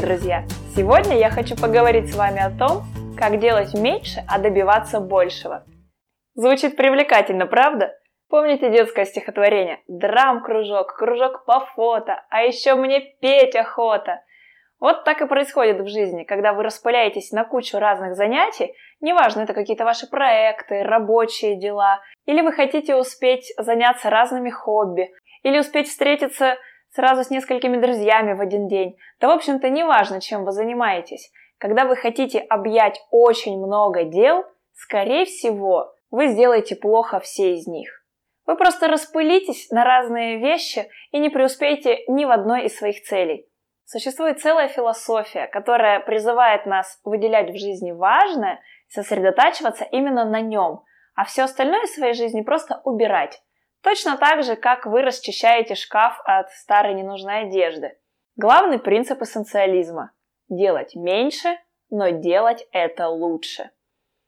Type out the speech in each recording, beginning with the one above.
Друзья! Сегодня я хочу поговорить с вами о том, как делать меньше, а добиваться большего. Звучит привлекательно, правда? Помните детское стихотворение? Драм-кружок, кружок по фото, а еще мне петь охота. Вот так и происходит в жизни, когда вы распыляетесь на кучу разных занятий, неважно, это какие-то ваши проекты, рабочие дела, или вы хотите успеть заняться разными хобби, или успеть встретиться сразу с несколькими друзьями в один день. Да, в общем-то, не важно, чем вы занимаетесь. Когда вы хотите объять очень много дел, скорее всего, вы сделаете плохо все из них. Вы просто распылитесь на разные вещи и не преуспеете ни в одной из своих целей. Существует целая философия, которая призывает нас выделять в жизни важное, сосредотачиваться именно на нем, а все остальное в своей жизни просто убирать. Точно так же, как вы расчищаете шкаф от старой ненужной одежды. Главный принцип эссенциализма – делать меньше, но делать это лучше.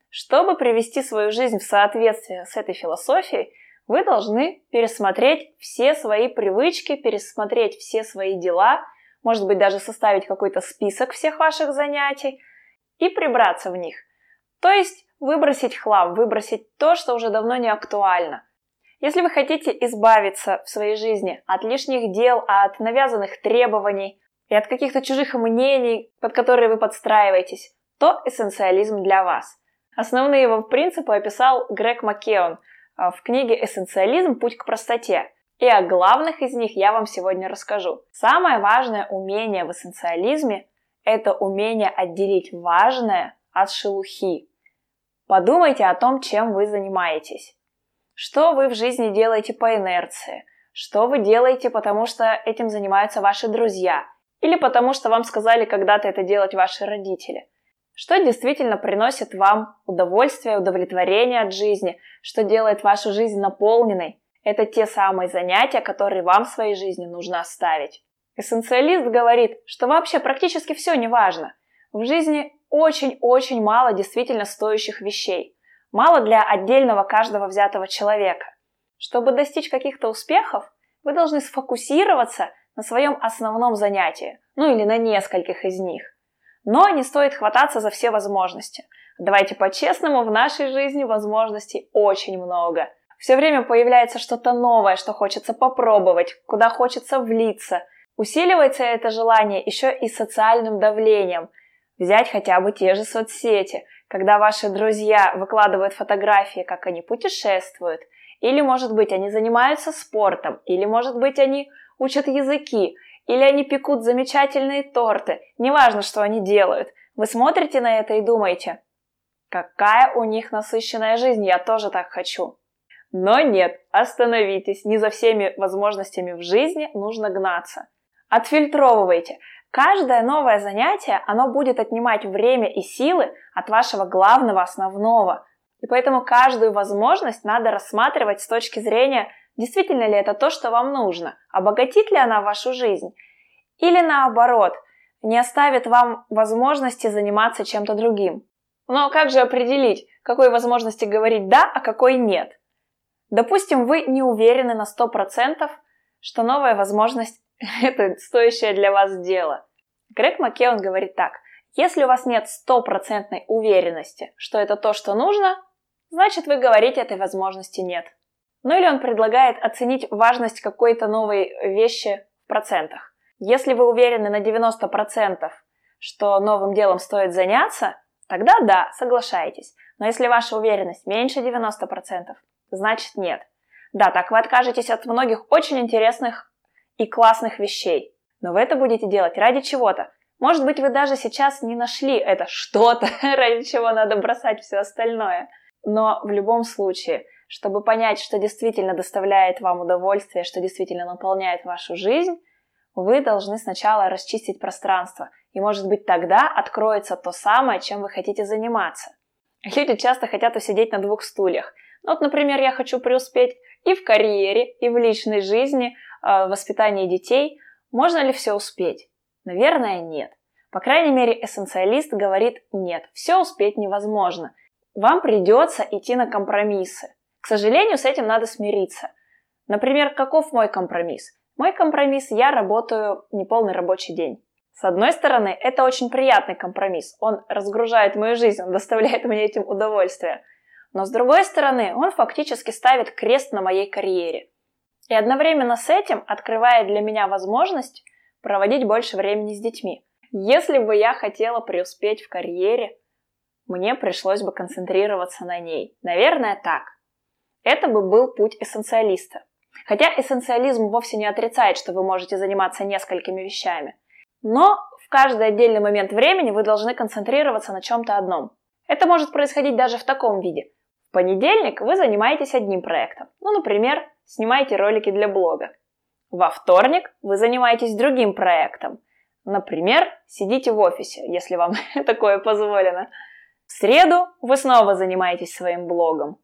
Чтобы привести свою жизнь в соответствие с этой философией, вы должны пересмотреть все свои привычки, пересмотреть все свои дела, может быть, даже составить какой-то список всех ваших занятий и прибраться в них. То есть выбросить хлам, выбросить то, что уже давно не актуально – если вы хотите избавиться в своей жизни от лишних дел, от навязанных требований и от каких-то чужих мнений, под которые вы подстраиваетесь, то эссенциализм для вас. Основные его принципы описал Грег Маккеон а, в книге «Эссенциализм. Путь к простоте». И о главных из них я вам сегодня расскажу. Самое важное умение в эссенциализме – это умение отделить важное от шелухи. Подумайте о том, чем вы занимаетесь. Что вы в жизни делаете по инерции? Что вы делаете, потому что этим занимаются ваши друзья? Или потому что вам сказали когда-то это делать ваши родители? Что действительно приносит вам удовольствие, удовлетворение от жизни? Что делает вашу жизнь наполненной? Это те самые занятия, которые вам в своей жизни нужно оставить. Эссенциалист говорит, что вообще практически все не важно. В жизни очень-очень мало действительно стоящих вещей мало для отдельного каждого взятого человека. Чтобы достичь каких-то успехов, вы должны сфокусироваться на своем основном занятии, ну или на нескольких из них. Но не стоит хвататься за все возможности. Давайте по-честному, в нашей жизни возможностей очень много. Все время появляется что-то новое, что хочется попробовать, куда хочется влиться. Усиливается это желание еще и социальным давлением. Взять хотя бы те же соцсети – когда ваши друзья выкладывают фотографии, как они путешествуют, или, может быть, они занимаются спортом, или, может быть, они учат языки, или они пекут замечательные торты, неважно, что они делают. Вы смотрите на это и думаете, какая у них насыщенная жизнь, я тоже так хочу. Но нет, остановитесь, не за всеми возможностями в жизни нужно гнаться. Отфильтровывайте, Каждое новое занятие, оно будет отнимать время и силы от вашего главного, основного. И поэтому каждую возможность надо рассматривать с точки зрения, действительно ли это то, что вам нужно, обогатит ли она вашу жизнь, или наоборот, не оставит вам возможности заниматься чем-то другим. Но как же определить, какой возможности говорить «да», а какой «нет»? Допустим, вы не уверены на 100%, что новая возможность это стоящее для вас дело. Грег Маккеон говорит так. Если у вас нет стопроцентной уверенности, что это то, что нужно, значит вы говорите этой возможности нет. Ну или он предлагает оценить важность какой-то новой вещи в процентах. Если вы уверены на 90%, что новым делом стоит заняться, тогда да, соглашайтесь. Но если ваша уверенность меньше 90%, значит нет. Да, так вы откажетесь от многих очень интересных и классных вещей. Но вы это будете делать ради чего-то. Может быть, вы даже сейчас не нашли это что-то, ради чего надо бросать все остальное. Но в любом случае, чтобы понять, что действительно доставляет вам удовольствие, что действительно наполняет вашу жизнь, вы должны сначала расчистить пространство. И, может быть, тогда откроется то самое, чем вы хотите заниматься. Люди часто хотят усидеть на двух стульях. Ну, вот, например, я хочу преуспеть и в карьере, и в личной жизни, Э, воспитании детей, можно ли все успеть? Наверное, нет. По крайней мере, эссенциалист говорит нет, все успеть невозможно. Вам придется идти на компромиссы. К сожалению, с этим надо смириться. Например, каков мой компромисс? Мой компромисс – я работаю неполный рабочий день. С одной стороны, это очень приятный компромисс. Он разгружает мою жизнь, он доставляет мне этим удовольствие. Но с другой стороны, он фактически ставит крест на моей карьере. И одновременно с этим открывает для меня возможность проводить больше времени с детьми. Если бы я хотела преуспеть в карьере, мне пришлось бы концентрироваться на ней. Наверное, так. Это бы был путь эссенциалиста. Хотя эссенциализм вовсе не отрицает, что вы можете заниматься несколькими вещами. Но в каждый отдельный момент времени вы должны концентрироваться на чем-то одном. Это может происходить даже в таком виде. В понедельник вы занимаетесь одним проектом. Ну, например, снимаете ролики для блога. Во вторник вы занимаетесь другим проектом. Например, сидите в офисе, если вам такое позволено. В среду вы снова занимаетесь своим блогом.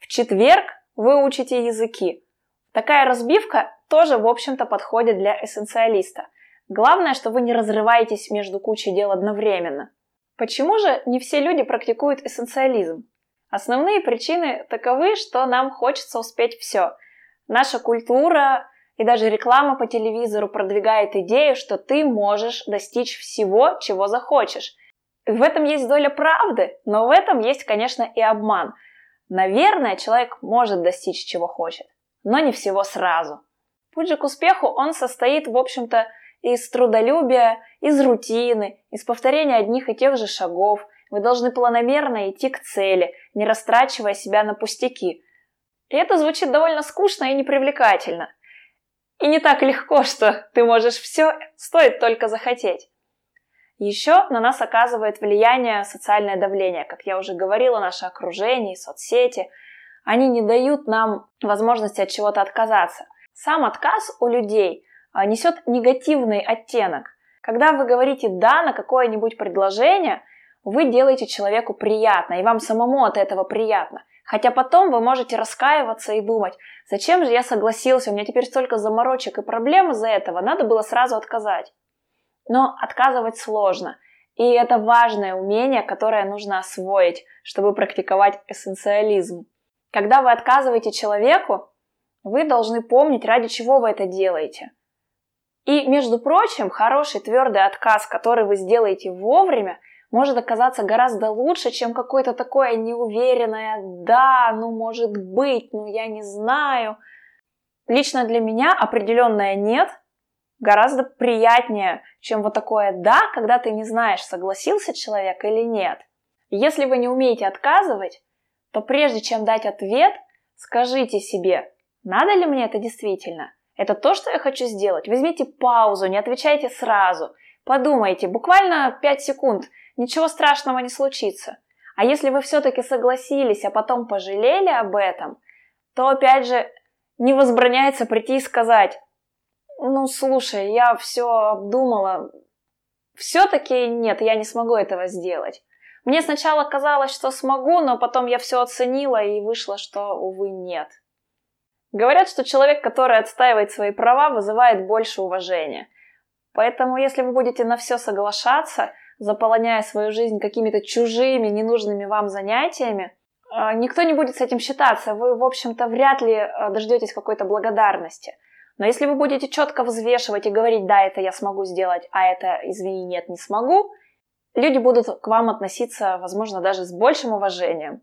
В четверг вы учите языки. Такая разбивка тоже, в общем-то, подходит для эссенциалиста. Главное, что вы не разрываетесь между кучей дел одновременно. Почему же не все люди практикуют эссенциализм? Основные причины таковы, что нам хочется успеть все. Наша культура и даже реклама по телевизору продвигает идею, что ты можешь достичь всего, чего захочешь. В этом есть доля правды, но в этом есть, конечно, и обман. Наверное, человек может достичь чего хочет, но не всего сразу. Путь же к успеху, он состоит, в общем-то, из трудолюбия, из рутины, из повторения одних и тех же шагов. Вы должны планомерно идти к цели, не растрачивая себя на пустяки. И это звучит довольно скучно и непривлекательно. И не так легко, что ты можешь все, стоит только захотеть. Еще на нас оказывает влияние социальное давление. Как я уже говорила, наше окружение, соцсети, они не дают нам возможности от чего-то отказаться. Сам отказ у людей а, несет негативный оттенок. Когда вы говорите «да» на какое-нибудь предложение, вы делаете человеку приятно, и вам самому от этого приятно. Хотя потом вы можете раскаиваться и думать, зачем же я согласился, у меня теперь столько заморочек и проблем из-за этого, надо было сразу отказать. Но отказывать сложно, и это важное умение, которое нужно освоить, чтобы практиковать эссенциализм. Когда вы отказываете человеку, вы должны помнить, ради чего вы это делаете. И, между прочим, хороший твердый отказ, который вы сделаете вовремя, может оказаться гораздо лучше, чем какое-то такое неуверенное «да, ну может быть, ну я не знаю». Лично для меня определенное «нет» гораздо приятнее, чем вот такое «да», когда ты не знаешь, согласился человек или нет. Если вы не умеете отказывать, то прежде чем дать ответ, скажите себе, надо ли мне это действительно? Это то, что я хочу сделать. Возьмите паузу, не отвечайте сразу. Подумайте, буквально 5 секунд, ничего страшного не случится. А если вы все-таки согласились, а потом пожалели об этом, то опять же не возбраняется прийти и сказать, ну слушай, я все обдумала, все-таки нет, я не смогу этого сделать. Мне сначала казалось, что смогу, но потом я все оценила и вышло, что, увы, нет. Говорят, что человек, который отстаивает свои права, вызывает больше уважения. Поэтому, если вы будете на все соглашаться, заполоняя свою жизнь какими-то чужими, ненужными вам занятиями, а, никто не будет с этим считаться. Вы, в общем-то, вряд ли а, дождетесь какой-то благодарности. Но если вы будете четко взвешивать и говорить, да, это я смогу сделать, а это, извини, нет, не смогу, люди будут к вам относиться, возможно, даже с большим уважением.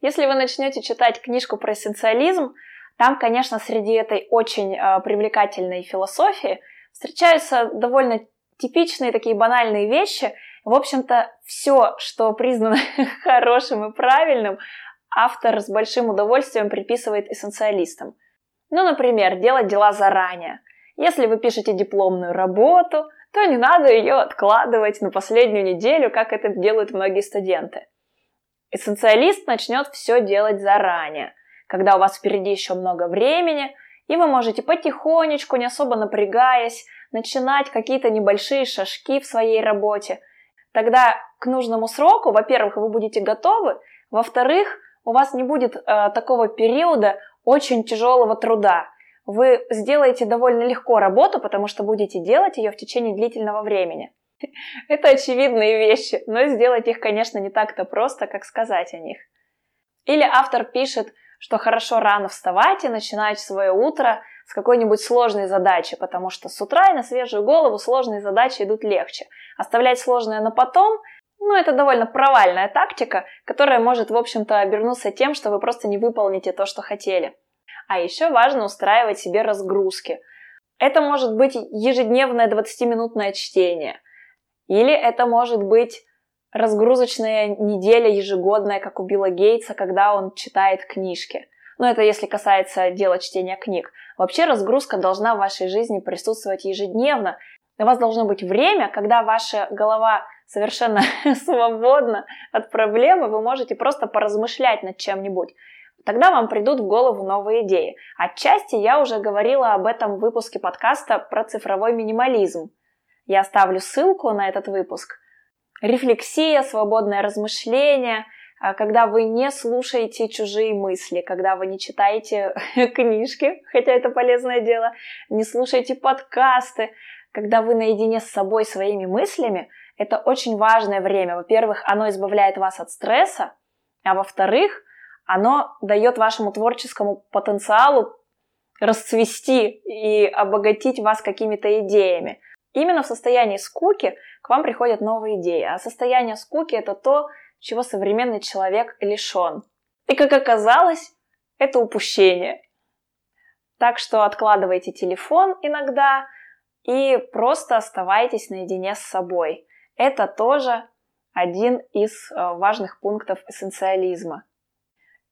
Если вы начнете читать книжку про эссенциализм, там, конечно, среди этой очень э, привлекательной философии встречаются довольно типичные такие банальные вещи. В общем-то, все, что признано хорошим и правильным, автор с большим удовольствием приписывает эссенциалистам. Ну, например, делать дела заранее. Если вы пишете дипломную работу, то не надо ее откладывать на последнюю неделю, как это делают многие студенты. Эссенциалист начнет все делать заранее – когда у вас впереди еще много времени, и вы можете потихонечку, не особо напрягаясь, начинать какие-то небольшие шажки в своей работе. Тогда к нужному сроку, во-первых, вы будете готовы, во-вторых, у вас не будет э, такого периода очень тяжелого труда. Вы сделаете довольно легко работу, потому что будете делать ее в течение длительного времени. Это очевидные вещи, но сделать их, конечно, не так-то просто, как сказать о них. Или автор пишет, что хорошо рано вставать и начинать свое утро с какой-нибудь сложной задачи, потому что с утра и на свежую голову сложные задачи идут легче. Оставлять сложное на потом ну, это довольно провальная тактика, которая может, в общем-то, обернуться тем, что вы просто не выполните то, что хотели. А еще важно устраивать себе разгрузки. Это может быть ежедневное 20-минутное чтение. Или это может быть разгрузочная неделя ежегодная, как у Билла Гейтса, когда он читает книжки. Но это если касается дела чтения книг. Вообще разгрузка должна в вашей жизни присутствовать ежедневно. У вас должно быть время, когда ваша голова совершенно свободна от проблемы, вы можете просто поразмышлять над чем-нибудь. Тогда вам придут в голову новые идеи. Отчасти я уже говорила об этом в выпуске подкаста про цифровой минимализм. Я оставлю ссылку на этот выпуск. Рефлексия, свободное размышление, а, когда вы не слушаете чужие мысли, когда вы не читаете книжки, хотя это полезное дело, не слушаете подкасты, когда вы наедине с собой своими мыслями, это очень важное время. Во-первых, оно избавляет вас от стресса, а во-вторых, оно дает вашему творческому потенциалу расцвести и обогатить вас какими-то идеями. Именно в состоянии скуки к вам приходят новые идеи, а состояние скуки это то, чего современный человек лишен. И как оказалось, это упущение. Так что откладывайте телефон иногда и просто оставайтесь наедине с собой. Это тоже один из э, важных пунктов эссенциализма.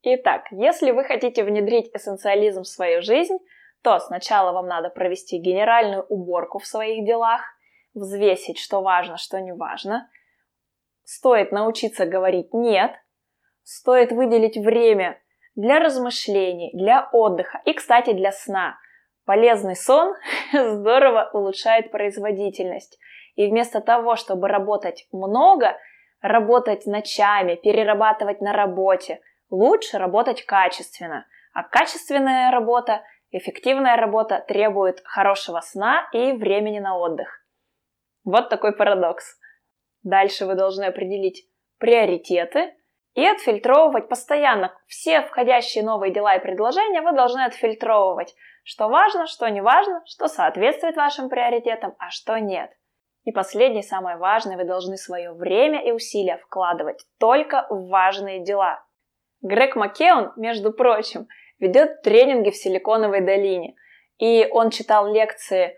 Итак, если вы хотите внедрить эссенциализм в свою жизнь, то сначала вам надо провести генеральную уборку в своих делах, взвесить, что важно, что не важно. Стоит научиться говорить «нет», стоит выделить время для размышлений, для отдыха и, кстати, для сна. Полезный сон здорово улучшает производительность. И вместо того, чтобы работать много, работать ночами, перерабатывать на работе, лучше работать качественно. А качественная работа, эффективная работа требует хорошего сна и времени на отдых. Вот такой парадокс. Дальше вы должны определить приоритеты и отфильтровывать постоянно все входящие новые дела и предложения вы должны отфильтровывать, что важно, что не важно, что соответствует вашим приоритетам, а что нет. И последнее, самое важное, вы должны свое время и усилия вкладывать только в важные дела. Грег Маккеон, между прочим, ведет тренинги в Силиконовой долине. И он читал лекции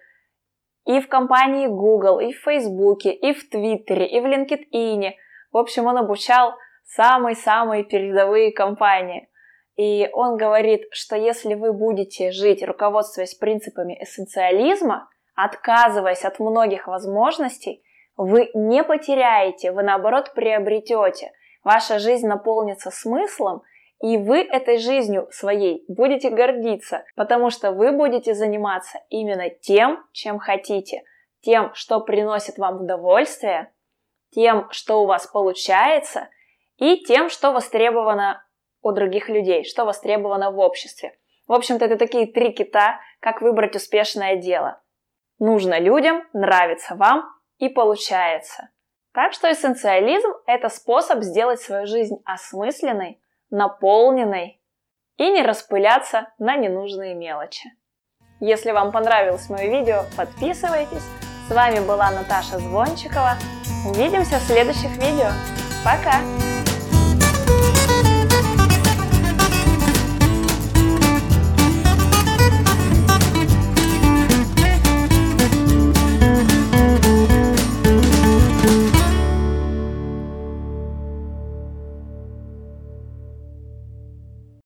и в компании Google, и в Фейсбуке, и в Твиттере, и в LinkedIn. В общем, он обучал самые-самые передовые компании. И он говорит, что если вы будете жить, руководствуясь принципами эссенциализма, отказываясь от многих возможностей, вы не потеряете, вы наоборот приобретете. Ваша жизнь наполнится смыслом, и вы этой жизнью своей будете гордиться, потому что вы будете заниматься именно тем, чем хотите, тем, что приносит вам удовольствие, тем, что у вас получается, и тем, что востребовано у других людей, что востребовано в обществе. В общем-то, это такие три кита, как выбрать успешное дело. Нужно людям, нравится вам и получается. Так что эссенциализм – это способ сделать свою жизнь осмысленной, наполненной и не распыляться на ненужные мелочи. Если вам понравилось мое видео, подписывайтесь. С вами была Наташа Звончикова. Увидимся в следующих видео. Пока!